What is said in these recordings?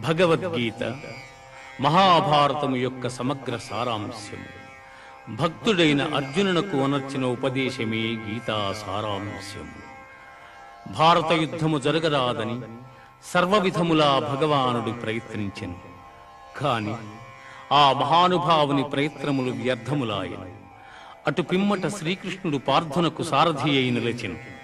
భగవద్గీత మహాభారతము యొక్క సమగ్ర సారాంశము. భక్తుడైన అర్జునునకు అనర్చిన ఉపదేశమే గీతా సారాంశము. భారత యుద్ధము జరగరాదని సర్వవిధములా భగవానుడు ప్రయత్నించను. కాని ఆ మహానుభావుని ప్రయత్నములు వ్యర్థములాయను. అటు పిమ్మట శ్రీకృష్ణుడు పార్థునకు సారథి అయి నిలచెను.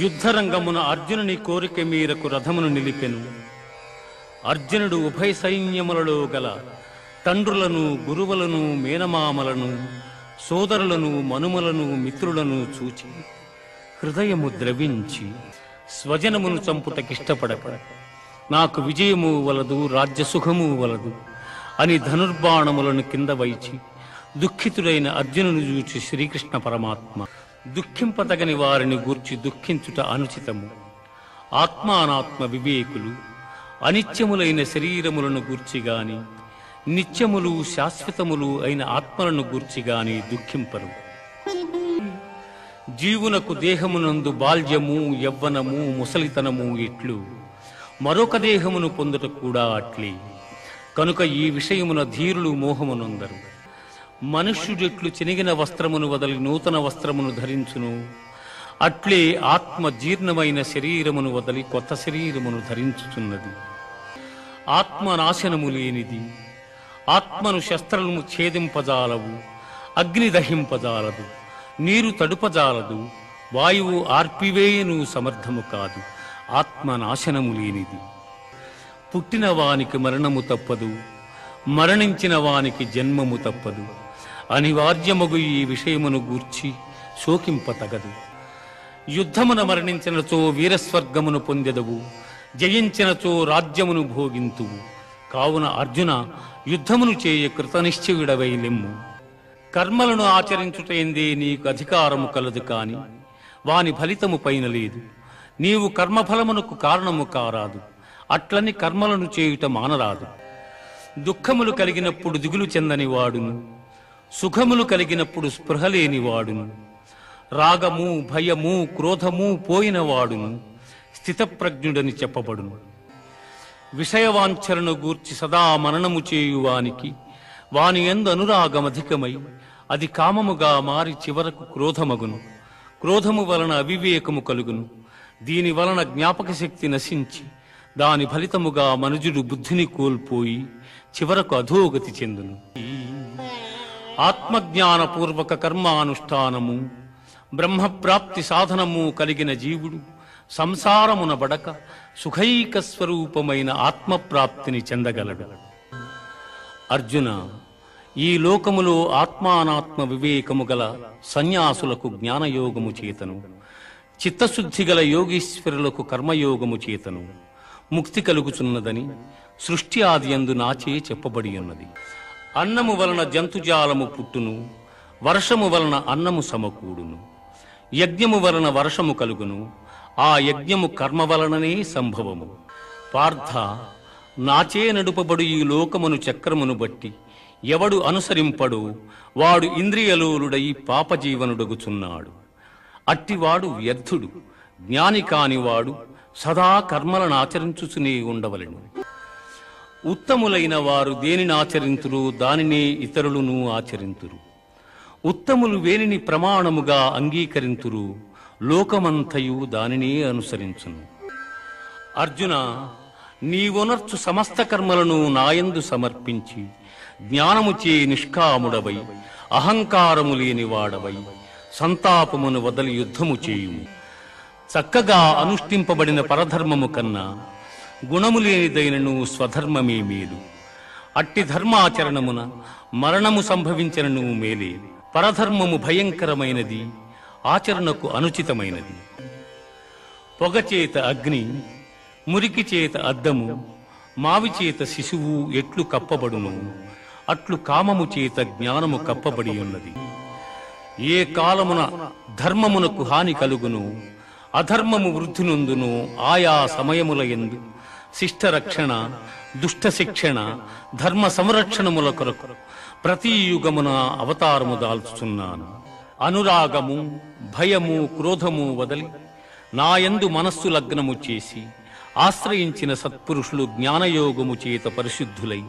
యుద్ధరంగమున అర్జునుని కోరిక మేరకు రథమును నిలిపెను. అర్జునుడు ఉభయ సైన్యములలో గల తండ్రులను గురువులను మేనమామలను సోదరులను మనుమలను మిత్రులను చూచి హృదయము ద్రవించి స్వజనమును చంపుటకిష్టపడక నాకు విజయము వలదు రాజ్యసుఖము వలదు అని ధనుర్బాణములను కింద వైచి దుఃఖితుడైన అర్జునుని చూచి శ్రీకృష్ణ పరమాత్మ దుఃఖింపదగని వారిని గూర్చి దుఃఖించుట అనుచితము. ఆత్మానాత్మ వివేకులు అనిత్యములైన శరీరములను గూర్చి గాని నిత్యములు శాశ్వతములు అయిన ఆత్మలను గూర్చి గాని దుఃఖింపరు. జీవునకు దేహమునందు బాల్యము యవ్వనము ముసలితనము ఇట్లు. మరొక దేహమును పొందుట కూడా అట్లే. కనుక ఈ విషయమున ధీరులు మోహమునందరు. మనుష్యుడెట్లు చినిగిన వస్త్రమును వదలి నూతన వస్త్రమును ధరించును. అట్లే ఆత్మ జీర్ణమైన శరీరమును వదలి కొత్త శరీరమును ధరించుచున్నది. ఆత్మ నాశనము లేనిది. ఆత్మను శస్త్రము ఛేదింపజాలవు. అగ్ని దహింపజాలదు. నీరు తడుపజాలదు. వాయువు ఆర్పివేయను సమర్థము కాదు. ఆత్మ నాశనము లేనిది. పుట్టిన వానికి మరణము తప్పదు. మరణించిన వానికి జన్మము తప్పదు. అనివార్యమగు ఈ విషయమును గూర్చి శోకింపతగదు. యుద్ధమున మరణించినచో వీరస్వర్గమును పొందెదవు జయించినచో రాజ్యమును భోగింతువు. కావున అర్జున యుద్ధమును చేయ కృతనిశ్చయుడవై లెమ్ము కర్మలను ఆచరించుటైందే నీకు అధికారము కలదు కాని వాని ఫలితము పైన లేదు. నీవు కర్మఫలమునకు కారణము కారాదు అట్లని కర్మలను చేయుట మానరాదు. దుఃఖములు కలిగినప్పుడు దిగులు చెందని వాడును. సుఖములు కలిగినప్పుడు స్పృహ లేని వాడును రాగము భయము క్రోధము పోయినవాడును. స్థితప్రజ్ఞుడని చెప్పబడును. విషయవాంఛలను గూర్చి సదా మననము చేయువానికి వాని ఎందు అనురాగమధికమై అది కామముగా మారి చివరకు క్రోధమగును. క్రోధము వలన అవివేకము కలుగును. దీని వలన జ్ఞాపక శక్తి నశించి దాని ఫలితముగా మనుజుడు బుద్ధిని కోల్పోయి చివరకు అధోగతి చెందును. ఆత్మజ్ఞానపూర్వక కర్మానుష్ఠానము బ్రహ్మప్రాప్తి సాధనము కలిగిన జీవుడు సంసారమున బడక సుఖైక స్వరూపమైన ఆత్మప్రాప్తిని చెందగలడు. అర్జున ఈ లోకములో ఆత్మానాత్మ వివేకము గల సన్యాసులకు జ్ఞానయోగము చేతను చిత్తశుద్ధి గల యోగీశ్వరులకు కర్మయోగము చేతను ముక్తి కలుగుచున్నదని సృష్టి ఆది అందు నాచే చెప్పబడి ఉన్నది అన్నము వలన జంతుజాలము పుట్టును వర్షము వలన అన్నము సమకూడును. యజ్ఞము వలన వర్షము కలుగును ఆ యజ్ఞము కర్మ వలననే సంభవము. పార్థ నాచే నడుపబడు ఈ లోకమును చక్రమును బట్టి ఎవడు అనుసరింపడు వాడు ఇంద్రియలోలుడై పాపజీవనుడగుచున్నాడు. అట్టివాడు వ్యర్థుడు జ్ఞాని కానివాడు సదా కర్మలను ఆచరించుచునే ఉండవలను. ఉత్తములైన వారు దేనిని ఆచరింతురు? దానినే ఇతరులను ఆచరింతురు. ఉత్తములు వేనిని ప్రమాణముగా అంగీకరింతురు. లోకమంతయు దానినే అనుసరించును. అర్జున నీవొనర్చు సమస్త కర్మలను నాయందు సమర్పించి జ్ఞానముచే నిష్కాముడవై అహంకారము లేని వాడవై సంతాపమును వదలి యుద్ధము చేయుము. చక్కగా అనుష్ఠింపబడిన పరధర్మము కన్నా గుణము లేనిదైనను స్వధర్మమే మేలు. అట్టి ధర్మాచరణమున మరణము సంభవించినను మేలే. పరధర్మము భయంకరమైనది ఆచరణకు అనుచితమైనది. పొగచేత అగ్ని మురికి చేత అద్దము మావి చేత శిశువు ఎట్లు కప్పబడును అట్లు కామము చేత జ్ఞానము కప్పబడి ఉన్నది ఏ కాలమున ధర్మమునకు హాని కలుగును అధర్మము వృద్ధినందును ఆయా సమయముల ఎందు శిష్టరక్షణ దుష్ట శిక్షణ ధర్మ సంరక్షణముల కొరకు ప్రతి యుగమున అవతారము దాల్చుచున్నాను. అనురాగము భయము క్రోధము వదలి నాయందు మనస్సు లగ్నము చేసి ఆశ్రయించిన సత్పురుషులు జ్ఞానయోగము చేత పరిశుద్ధులై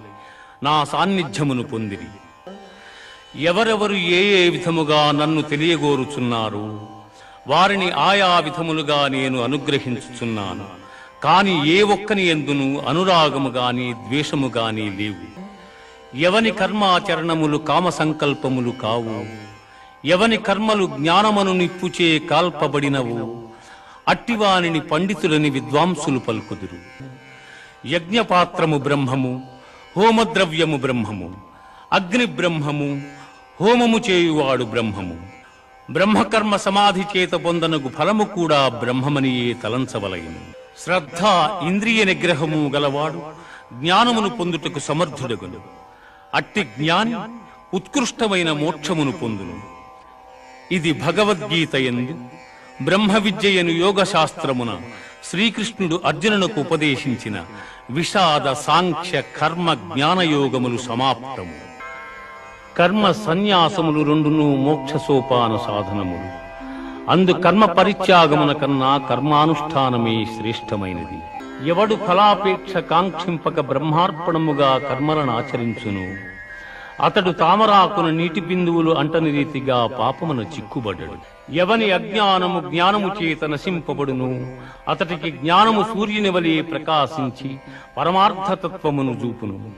నా సాన్నిధ్యమును పొందిరి. ఎవరెవరు ఏ ఏ విధముగా నన్ను తెలియగోరుచున్నారు వారిని ఆయా విధములుగా నేను అనుగ్రహించుచున్నాను. కాని ఏ ఒక్కని ఎందును? అనురాగము గాని ద్వేషము గాని లేవు. ఎవని కర్మాచరణములు కామ సంకల్పములు కావు. ఎవని కర్మలు జ్ఞానమను నిప్పుచే కాల్పబడినవు. అట్టివానిని పండితులని విద్వాంసులు పలుకుదురు. యజ్ఞపాత్రము బ్రహ్మము హోమద్రవ్యము బ్రహ్మము అగ్ని బ్రహ్మము హోమము చేయువాడు బ్రహ్మము. బ్రహ్మకర్మ సమాధి చేత పొందనకు ఫలము కూడా బ్రహ్మమనియే తలంచవలయను. శ్రద్ధ ఇంద్రియ నిగ్రహము గలవాడు జ్ఞానమును పొందుటకు సమర్థుడగును. అట్టి జ్ఞాని ఉత్కృష్టమైన మోక్షమును పొందును. ఇది భగవద్గీత ఎందు బ్రహ్మ విద్యయను యోగ శాస్త్రమున శ్రీకృష్ణుడు అర్జునునకు ఉపదేశించిన విషాద సాంఖ్య కర్మ జ్ఞానయోగములు సమాప్తము. కర్మ సన్యాసములు రెండును మోక్ష సోపాన సాధనములు. అందు కర్మ పరిత్యాగమున కన్నా కర్మానుష్ఠానమే శ్రేష్టమైనది. ఎవడు ఫలాపేక్ష కాంక్షింపక బ్రహ్మార్పణముగా కర్మలను ఆచరించును అతడు తామరాకున నీటి బిందువులు అంటని రీతిగా పాపమున చిక్కుబడ్డడు ఎవని అజ్ఞానము జ్ఞానము చేత నశింపబడును అతడికి జ్ఞానము సూర్యుని వలె ప్రకాశించి పరమార్థతత్వమును చూపును.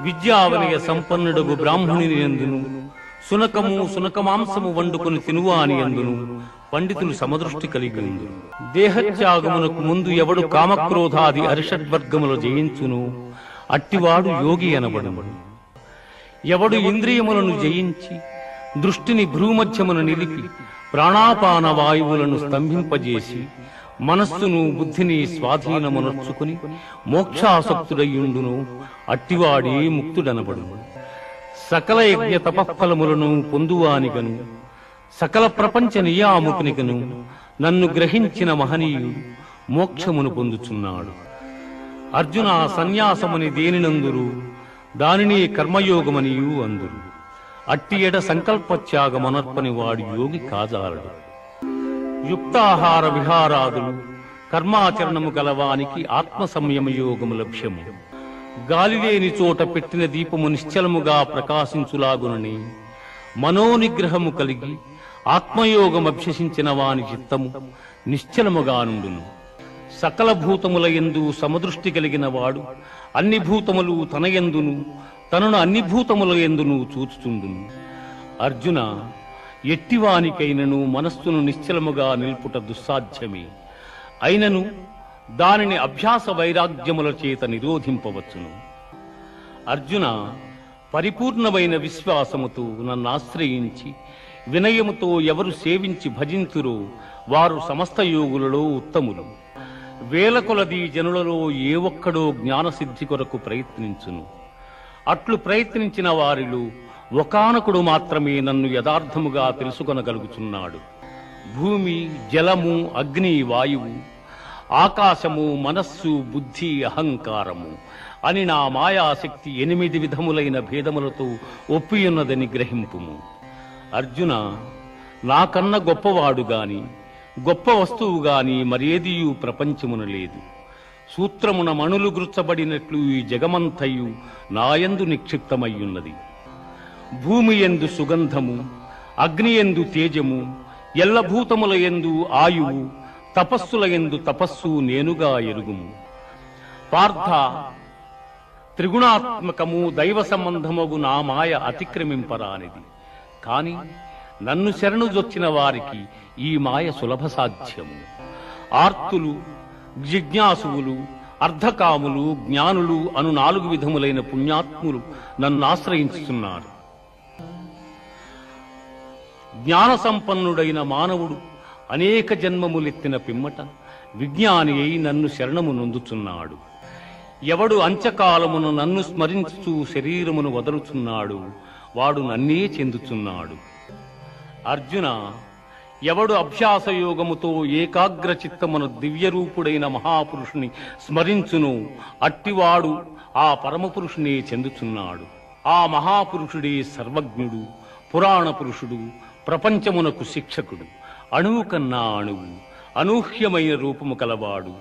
విద్యావనియ సంపన్నుడగు బ్రాహ్మణుని ఎందును సునకము సునకమాంసము వండుకొని తినువాని ఎందును? పండితులు సమదృష్టి కలిగి ఉంది దేహత్యాగమునకు ముందు ఎవడు కామక్రోధాది అరిషడ్వర్గములు జయించును? అట్టివాడు యోగి అనబడబడు ఎవడు ఇంద్రియములను జయించి దృష్టిని భ్రూమధ్యమున నిలిపి ప్రాణాపాన వాయువులను స్తంభింపజేసి మనస్సును బుద్ధిని స్వాధీనమునర్చుకుని మోక్షాసక్తుడయ్యుండును అట్టివాడే ముక్తుడనబడును. సకల యజ్ఞ తపఫలములను పొందువానిగను. సకల ప్రపంచ నియాముకునిగను నన్ను గ్రహించిన మహనీయుడు మోక్షమును పొందుచున్నాడు. అర్జున సన్యాసముని దేనినందురు? దానిని కర్మయోగమనియు అందురు. అట్టి ఎడ సంకల్పత్యాగమనర్పని వాడు యోగి కాజాలడు. యుక్తాహార విహారాదులు కర్మాచరణము గలవానికి ఆత్మ సంయమ యోగము లక్ష్యము గాలిలేని చోట పెట్టిన దీపము నిశ్చలముగా ప్రకాశించులాగునని మనోనిగ్రహము కలిగి ఆత్మయోగం అభ్యసించిన వాని చిత్తము నిశ్చలముగా నుండును. సకల భూతముల యందు సమదృష్టి కలిగిన వాడు అన్ని భూతములు తన యందును తనను అన్ని భూతముల ఎందును చూచుచుండును. అర్జున ఎట్టివానికైనను మనస్సును నిశ్చలముగా నిల్పుట దుస్సాధ్యమే. అయినను దానిని అభ్యాస వైరాగ్యముల చేత నిరోధింపవచ్చును. అర్జున పరిపూర్ణమైన విశ్వాసముతో నన్ను ఆశ్రయించి వినయముతో ఎవరు సేవించి భజింతురో వారు సమస్త యోగులలో ఉత్తములు. వేల కొలది జనులలో ఏ ఒక్కడో జ్ఞానసిద్ధి కొరకు ప్రయత్నించును. అట్లు ప్రయత్నించిన వారిలో ఒకానకుడు మాత్రమే నన్ను యథార్థముగా తెలుసుకొనగలుగుచున్నాడు. భూమి జలము అగ్ని వాయువు ఆకాశము మనస్సు బుద్ధి అహంకారము. అని నా మాయాశక్తి ఎనిమిది విధములైన భేదములతో ఒప్పియున్నదని గ్రహింపుము. అర్జున నాకన్న గొప్పవాడు గాని గొప్ప వస్తువు గాని మరేదియు ప్రపంచమున లేదు. సూత్రమున మణులు గుర్చబడినట్లు ఈ జగమంతయు నాయందు నిక్షిప్తమయ్యున్నది. భూమి ఎందు సుగంధము అగ్ని ఎందు తేజము ఎల్లభూతముల ఎందు ఆయువు తపస్సుల ఎందు తపస్సు నేనుగా ఎరుగుము. పార్థ త్రిగుణాత్మకము దైవ సంబంధమగు నా మాయ అతిక్రమింపరానిది. కాని నన్ను శరణు జొచ్చిన వారికి ఈ మాయ సులభ సాధ్యము. ఆర్తులు జిజ్ఞాసువులు అర్ధకాములు జ్ఞానులు అను నాలుగు విధములైన పుణ్యాత్ములు నన్ను ఆశ్రయించుతున్నారు జ్ఞాన సంపన్నుడైన మానవుడు అనేక జన్మములెత్తిన పిమ్మట విజ్ఞాని అయి నన్ను శరణము నొందుచున్నాడు. ఎవడు అంచకాలమును నన్ను స్మరించుచూ శరీరమును వదలుచున్నాడు వాడు నన్నే చెందుచున్నాడు. అర్జున ఎవడు అభ్యాసయోగముతో ఏకాగ్ర చిత్తమును దివ్యరూపుడైన మహాపురుషుని స్మరించును అట్టివాడు ఆ పరమపురుషునే చెందుచున్నాడు. ఆ మహాపురుషుడే సర్వజ్ఞుడు పురాణ పురుషుడు ప్రపంచమునకు శిక్షకుడు. అణువు కన్నా అణువు అనూహ్యమైన రూపము కలవాడు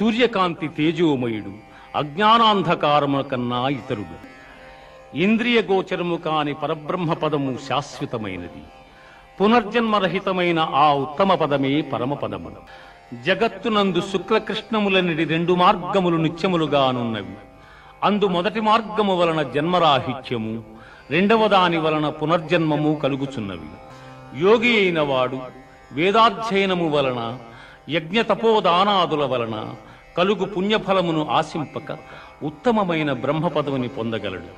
సూర్యకాంతి తేజోమయుడు అజ్ఞానాంధకారము కన్నా ఇతరుడు. ఇంద్రియ గోచరము కాని పరబ్రహ్మ పదము శాశ్వతమైనది. పునర్జన్మరహితమైన ఆ ఉత్తమ పదమే పరమపదము జగత్తునందు శుక్లకృష్ణములనిటి రెండు మార్గములు నిత్యములుగానున్నవి. అందు మొదటి మార్గము వలన జన్మరాహిత్యము రెండవ దాని వలన పునర్జన్మము కలుగుచున్నవి. యోగి అయిన వాడు వేదాధ్యయనము వలన యజ్ఞ తపోదానాదుల వలన కలుగు పుణ్యఫలమును ఆశింపక ఉత్తమమైన బ్రహ్మపదవిని పొందగలడు.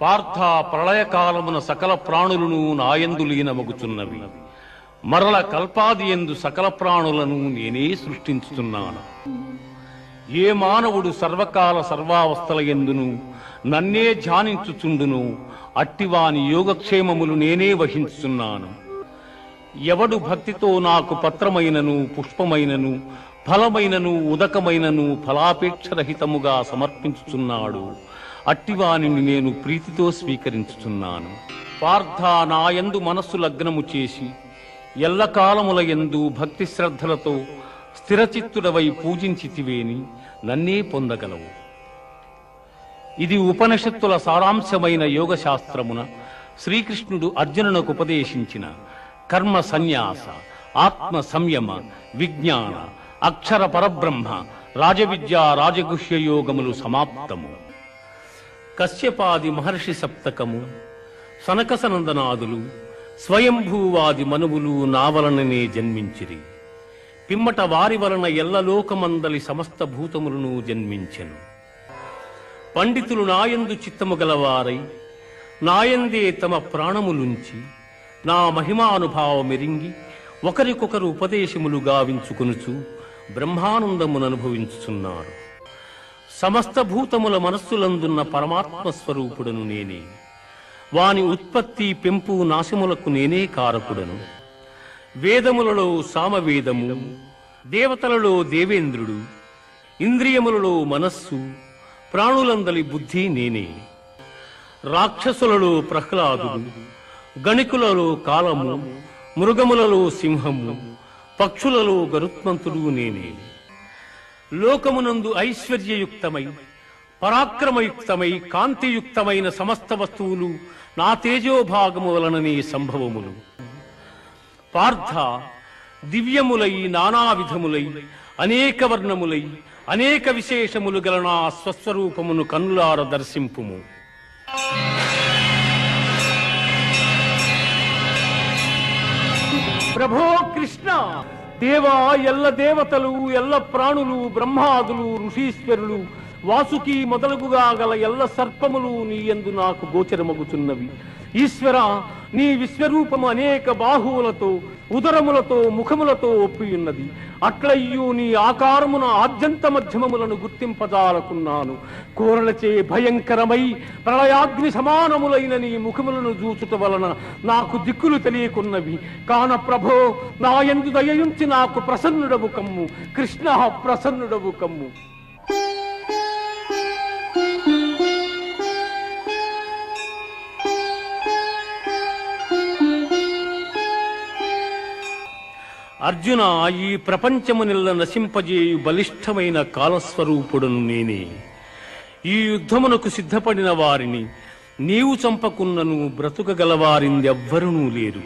పార్థ ప్రళయకాలమున సకల ప్రాణులను నాయందు లీనమగుచున్నవి. మరల కల్పాది ఎందు సకల ప్రాణులను నేనే సృష్టించుతున్నాను ఏ మానవుడు సర్వకాల సర్వావస్థల ఎందును నన్నే ధ్యానించుచుండును అట్టివాని యోగక్షేమములు నేనే వహించుచున్నాను. ఎవడు భక్తితో నాకు పత్రమైనను పుష్పమైనను ఫలమైనను ఉదకమైనను ఫలాపేక్షరహితముగా సమర్పించుచున్నాడు అట్టివానిని నేను ప్రీతితో స్వీకరించుచున్నాను. పార్థ నాయందు మనస్సు లగ్నము చేసి ఎల్లకాలముల యందు భక్తి శ్రద్ధలతో స్థిరచిత్తుడవై పూజించితివేని నన్నే పొందగలవు. ఇది ఉపనిషత్తుల సారాంశమైన యోగశాస్త్రమున శ్రీకృష్ణుడు అర్జునునకు ఉపదేశించిన కర్మ సన్యాస ఆత్మ సంయమ విజ్ఞాన అక్షర పరబ్రహ్మ రాజవిద్యా రాజగుహ్య యోగములు సమాప్తము. కశ్యపాది మహర్షి సప్తకము సనకసనందనాదులు స్వయంభూవాది మనువులు నావలననే జన్మించిరి. పిమ్మట వారి వలన ఎల్లలోకమందలి సమస్త భూతములను జన్మించెను. పండితులు నాయందు చిత్తము గలవారై నాయందే తమ ప్రాణములుంచి నా మహిమానుభావమెరింగి ఒకరికొకరు ఉపదేశములు గావించుకొనుచు బ్రహ్మానందమును అనుభవించుచున్నారు సమస్త భూతముల మనస్సులందున్న పరమాత్మ స్వరూపుడను నేనే. వాని ఉత్పత్తి పెంపు నాశములకు నేనే కారకుడను. వేదములలో సామవేదము దేవతలలో దేవేంద్రుడు ఇంద్రియములలో మనస్సు ప్రాణులందలి బుద్ధి నేనే. రాక్షసులలో ప్రహ్లాదుడు గణికులలో కాలము మృగములలో సింహము పక్షులలో గరుత్మంతుడు నేనే. లోకమునందు ఐశ్వర్యయుక్తమై పరాక్రమయుక్తమై కాంతియుక్తమైన సమస్త వస్తువులు నా తేజోభాగము వలననే సంభవములు. పార్థ దివ్యములై నానావిధములై అనేక వర్ణములై అనేక విశేషములు గల నా స్వస్వరూపమును కన్నులార దర్శింపుము. ప్రభో కృష్ణ దేవా ఎల్ల దేవతలు ఎల్ల ప్రాణులు బ్రహ్మాదులు ఋషీశ్వరులు వాసుకి మొదలగుగా గల ఎల్ల సర్పములు నీ యందు నాకు గోచరమగుచున్నవి. ఈశ్వర నీ విశ్వరూపము అనేక బాహువులతో ఉదరములతో ముఖములతో ఒప్పియున్నది. అట్లయ్యు నీ ఆకారమున ఆద్యంత మధ్యమములను గుర్తింపజాలకున్నాను. కోరలచే భయంకరమై ప్రళయాగ్ని సమానములైన నీ ముఖములను చూచుట వలన నాకు దిక్కులు తెలియకున్నవి. కాన ప్రభో నా ఎందు దయయుంచి నాకు ప్రసన్నుడవు కమ్ము. కృష్ణ ప్రసన్నుడవు కమ్ము. అర్జున ఈ ప్రపంచము నిల్ల నశింపజేయు బలిష్టమైన కాలస్వరూపుడను నేనే. ఈ యుద్ధమునకు సిద్ధపడిన వారిని నీవు చంపకున్నను బ్రతుకగలవారిందెవ్వరునూ లేరు.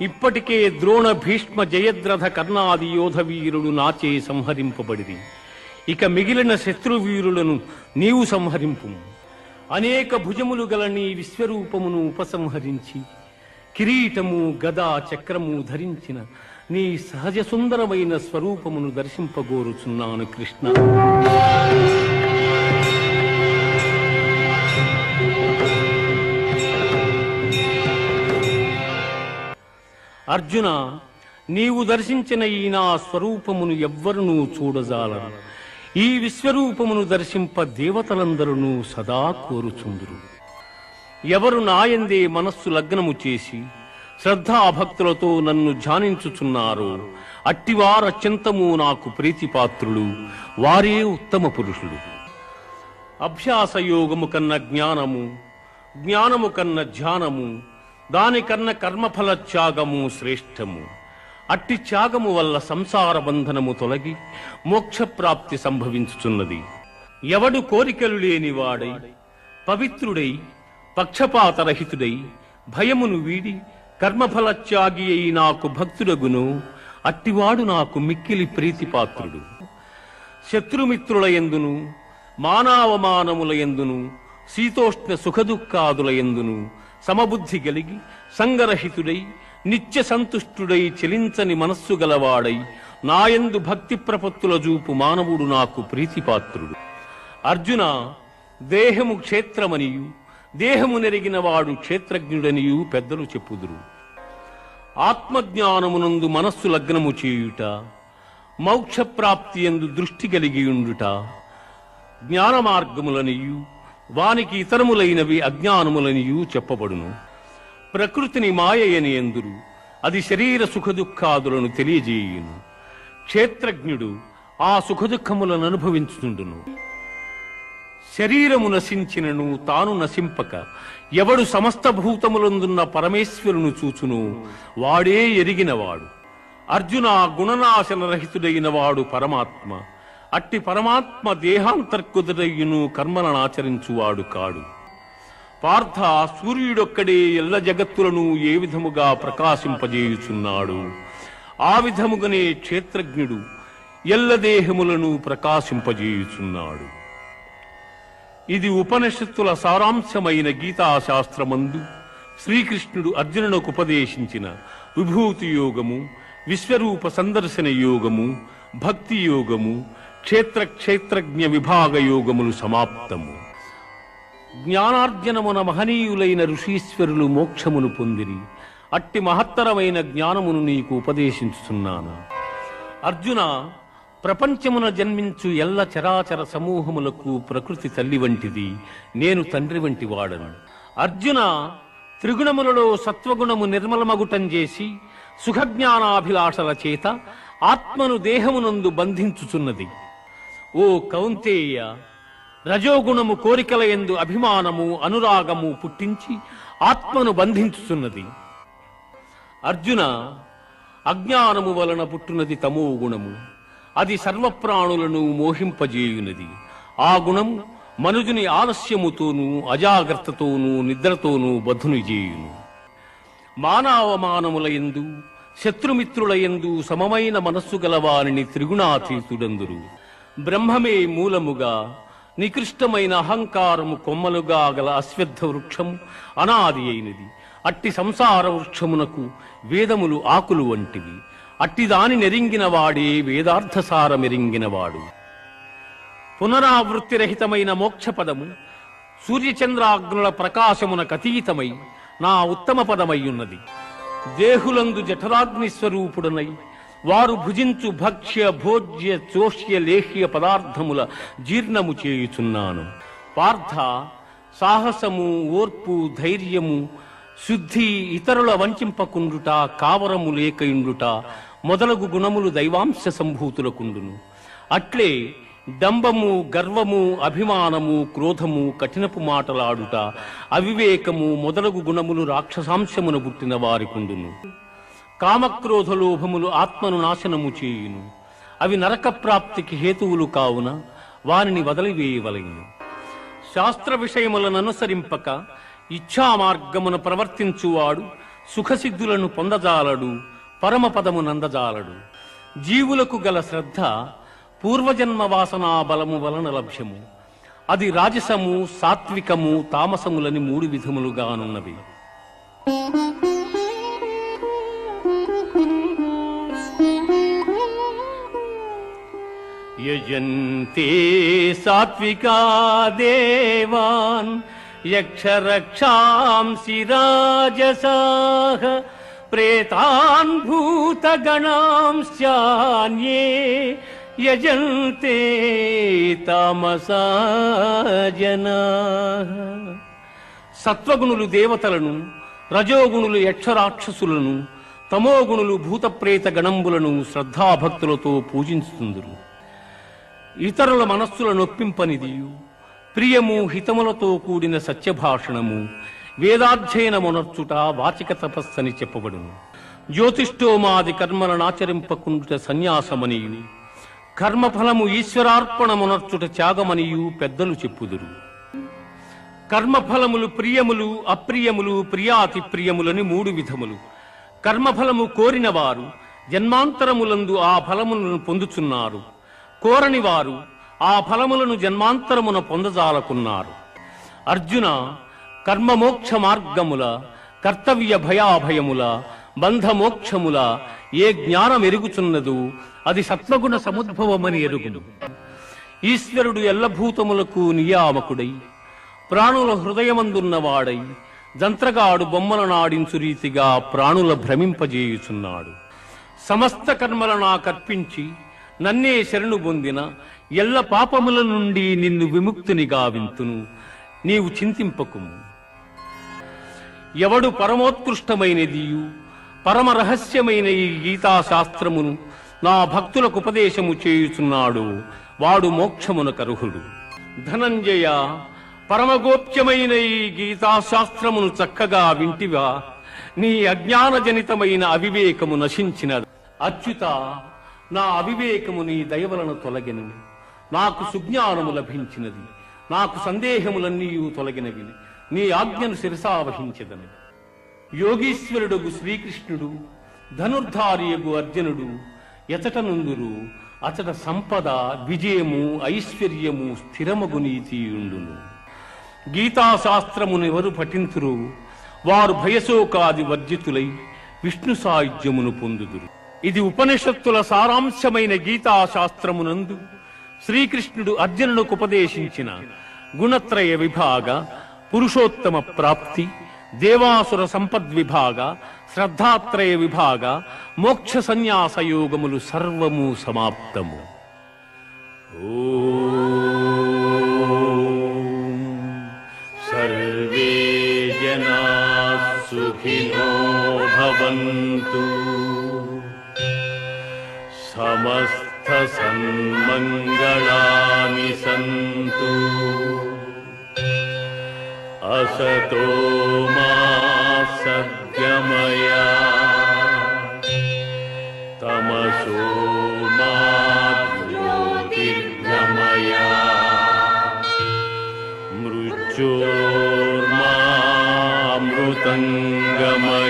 ఇప్పటికే ద్రోణ భీష్మ జయద్రథ కర్ణాది యోధవీరుడు నాచే సంహరింపబడి ఇక మిగిలిన శత్రువీరులను నీవు సంహరింపు. అనేక భుజములు గల నీ విశ్వరూపమును ఉపసంహరించి కిరీటము గదా చక్రము ధరించిన నీ సహజ సుందరమైన స్వరూపమును దర్శింపగోరుచున్నాను కృష్ణ. అర్జున నీవు దర్శించిన ఈ నా స్వరూపమును ఎవ్వరునూ చూడజాలరు. ఈ విశ్వరూపమును దర్శింప దేవతలందరూ సదా కోరుచుందురు. ఎవరు నాయందే మనస్సు లగ్నము చేసి శ్రద్ధాభక్తులతో నన్ను ధ్యానించుచున్నారో. అట్టివారత్యంతము నాకు ప్రీతిపాత్రులు వారే ఉత్తమ పురుషుడు అభ్యాస యోగము కన్న జ్ఞానము జ్ఞానము కన్న ధ్యానము దానికన్న కర్మఫల త్యాగము శ్రేష్టము. అట్టి త్యాగము వల్ల సంసార బంధనము తొలగి మోక్షప్రాప్తి సంభవించుచున్నది. ఎవడు కోరికలు లేనివాడై పవిత్రుడై పక్షపాతరహితుడై భయమును వీడి కర్మఫలత్యాగి అయి నాకు భక్తుడగును. అట్టివాడు నాకు మిక్కిలి ప్రీతిపాత్రుడు. శత్రుమిత్రుల ఎందును మానావమానముల ఎందును శీతోష్ణ సుఖదుఖాదుల ఎందును సమబుద్ధి గలిగి సంగరహితుడై నిత్య సంతుష్టుడై చెలించని మనస్సు గలవాడై నాయందు భక్తి ప్రపత్తుల చూపు మానవుడు నాకు ప్రీతిపాత్రుడు. అర్జున దేహము క్షేత్రమనియు దేహము నెరిగిన వాడు క్షేత్రజ్ఞుడనియు పెద్దలు చెప్పుదురు. ఆత్మజ్ఞానమునందు మనస్సు లగ్నము చేయుట మోక్షప్రాప్తి ఎందు దృష్టి కలిగి ఉండుట జ్ఞాన మార్గములనియు వానికి ఇతరములైనవి అజ్ఞానములనియు చెప్పబడును. ప్రకృతిని మాయయని ఎందురు అది శరీర సుఖదుఖాదులను తెలియజేయును. క్షేత్రజ్ఞుడు ఆ సుఖదుఖములను అనుభవించుతుండును శరీరము నశించినను తాను నశింపక ఎవడు సమస్త భూతములందున్న పరమేశ్వరును చూచును వాడే ఎరిగినవాడు. అర్జున గుణనాశనరహితుడైన వాడు పరమాత్మ. అట్టి పరమాత్మ దేహాంతర్కుదుడయ్యును కర్మలనాచరించువాడు కాడు. పార్థ సూర్యుడొక్కడే ఎల్ల జగత్తులను ఏ విధముగా ప్రకాశింపజేయుచున్నాడు? ఆ విధముగానే క్షేత్రజ్ఞుడు ఎల్ల దేహములను ప్రకాశింపజేయుచున్నాడు. ఇది ఉపనిషత్తుల సారాంశమైన గీతాశాస్త్రమందు శ్రీకృష్ణుడు అర్జునునకు ఉపదేశించిన విభూతి యోగము విశ్వరూప సందర్శన యోగము భక్తి యోగము క్షేత్ర క్షేత్రజ్ఞ విభాగ యోగములు సమాప్తము. జ్ఞానార్జనమున మహనీయులైన ఋషీశ్వరులు మోక్షమును పొందిరి. అట్టి మహత్తరమైన జ్ఞానమును నీకు ఉపదేశించుతున్నాను అర్జున ప్రపంచమున జన్మించు ఎల్ల చరాచర సమూహములకు ప్రకృతి తల్లి వంటిది నేను తండ్రి వంటి వాడను. అర్జున త్రిగుణములలో సత్వగుణము నిర్మలమగుటం చేసి సుఖజ్ఞానాభిలాషల చేత ఆత్మను దేహమునందు బంధించుచున్నది. ఓ కౌంతేయ రజోగుణము కోరికల ఎందు అభిమానము అనురాగము పుట్టించి ఆత్మను బంధించుచున్నది. అర్జున అజ్ఞానము వలన పుట్టునది తమో గుణము అది సర్వప్రాణులను మోహింపజేయునది. ఆ గుణం మనుజుని ఆలస్యముతోనూ అజాగ్రత్తతోనూ నిద్రతోనూ బధుని చేయును మానవమానముల శత్రుమిత్రులయందు శత్రుమిత్రుల సమమైన మనస్సు గలవారిని త్రిగుణాతీతుడందురు. బ్రహ్మమే మూలముగా నికృష్టమైన అహంకారము కొమ్మలుగా గల అశ్వద్ధ వృక్షము అనాది అయినది. అట్టి సంసార వృక్షమునకు వేదములు ఆకులు వంటివి. అట్టి దాని నెరింగిన వేదార్థసారమెరింగినవాడు. పునరావృత్తిరహితమైన మోక్షపదము సూర్యచంద్రాగ్నుల ప్రకాశమునకతీతమై నా ఉత్తమ పదమయ్యున్నది. దేహులందు జఠరాగ్ని స్వరూపుడనై వారు భుజించు భక్ష్య భోజ్య చోష్య లేహ్య పదార్థముల జీర్ణము చేయుచున్నాను. పార్థ సాహసము ఓర్పు ధైర్యము శుద్ధి ఇతరుల వంచింపకుండుట కావరము లేకయుండుట మొదలగు గుణములు దైవాంశ సంభూతులకుండును. అట్లే డంబము గర్వము అభిమానము క్రోధము కఠినపు మాటలాడుట అవివేకము మొదలగు గుణములు రాక్షసాంశమున పుట్టిన వారికుండును. కామక్రోధ లోభములు ఆత్మను నాశనము చేయును. అవి నరక ప్రాప్తికి హేతువులు కావున వారిని వదిలివేయవలయును శాస్త్ర విషయములను అనుసరింపక ఇచ్ఛామార్గమున ప్రవర్తించువాడు సుఖసిద్ధులను పొందజాలడు పరమపదము నందజాలడు. జీవులకు గల శ్రద్ధ పూర్వజన్మ వాసనా బలము వలన లభ్యము. అది రాజసము సాత్వికము తామసములని మూడు విధములుగానున్నవి. యజంతే సాత్వికా దేవాన్ యక్షరక్షాంసి రాజసాహ ప్రేతాన్ భూతగణాంశాన్యే యజంతే తామసా జనాః సత్వగుణులు దేవతలను రజోగుణులు యక్షరాక్షసులను తమోగుణులు భూతప్రేత గణంబులను శ్రద్ధాభక్తులతో పూజించుతుందరు. ఇతరుల మనస్సుల నొప్పింపనిది ప్రియము హితములతో కూడిన సత్యభాషణము వేదాధ్యయనమునర్చుట వాచిక తపస్సని చెప్పబడును. జ్యోతిష్ఠోమాది కర్మలనాచరింపకుండుట సన్యాసమనియు కర్మఫలము ఈశ్వరార్పణమునర్చుట త్యాగమనియు పెద్దలు చెప్పుదురు. కర్మఫలములు ప్రియములు అప్రియములు ప్రియాతి ప్రియములని మూడు విధములు. కర్మఫలము కోరినవారు జన్మాంతరములందు ఆ ఫలములను పొందుచున్నారు. కోరనివారు ఆ ఫలములను జన్మాంతరమున పొందజాలకున్నారు. అర్జున కర్మమోక్ష మార్గముల కర్తవ్య భయాభయముల బంధమోక్షముల ఏ జ్ఞానం ఎరుగుచున్నదు అది సత్వగుణ సముద్భవమని ఎరుగును. ఈశ్వరుడు ఎల్లభూతములకు నియామకుడై ప్రాణుల హృదయమందున్నవాడై జంత్రగాడు బొమ్మల నాడించు రీతిగా ప్రాణుల భ్రమింపజేయుచున్నాడు. సమస్త కర్మలనా కర్పించి నన్నే శరణు పొందిన ఎల్ల పాపముల నుండి నిన్ను విముక్తునిగా వింతును నీవు చింతింపకుము. ఎవడు పరమోత్కృష్టమైనదియు పరమ రహస్యమైన ఈ గీతా శాస్త్రమును నా భక్తులకు ఉపదేశము చేయుచున్నాడు వాడు మోక్షమునకర్హుడు ధనంజయ పరమగోప్యమైన ఈ గీతా శాస్త్రమును చక్కగా వింటివా నీ అజ్ఞానజనితమైన అవివేకము నశించినది. అచ్యుత నా అవివేకము నీ దయవలన తొలగెను. నాకు సుజ్ఞానము లభించినది. నాకు సందేహములన్నీ తొలగినవి. నీ ఆజ్ఞను శిరసావహించదని యోగీశ్వరుడు శ్రీకృష్ణుడు ధనుర్ధారియగు అర్జునుడు ఎచట నుందురు అచట సంపద విజయము ఐశ్వర్యము స్థిరమగు నీతియుండును. గీతాశాస్త్రమును ఎవరు పఠింతురు? వారు భయశోకాది వర్జితులై విష్ణు సాయుధ్యమును పొందుదురు. ఇది ఉపనిషత్తుల సారాంశమైన గీతాశాస్త్రమునందు శ్రీకృష్ణుడు అర్జునులకు ఉపదేశించిన గుణత్రయ విభాగ పురుషోత్తమ ప్రాప్తి దేవాసుర సంపద్విభాగ శ్రద్ధాత్రయ విభాగ మోక్ష సన్యాస యోగములు సర్వము సమాప్తము. సర్వే జనా సుఖినో భవంతు. సమస్త सन्मङ्गलानि सन्तु। असतो मा मासद्यमया तमसो मा ज्योतिर्गमया। मृत्योर्मामृतङ्गमया।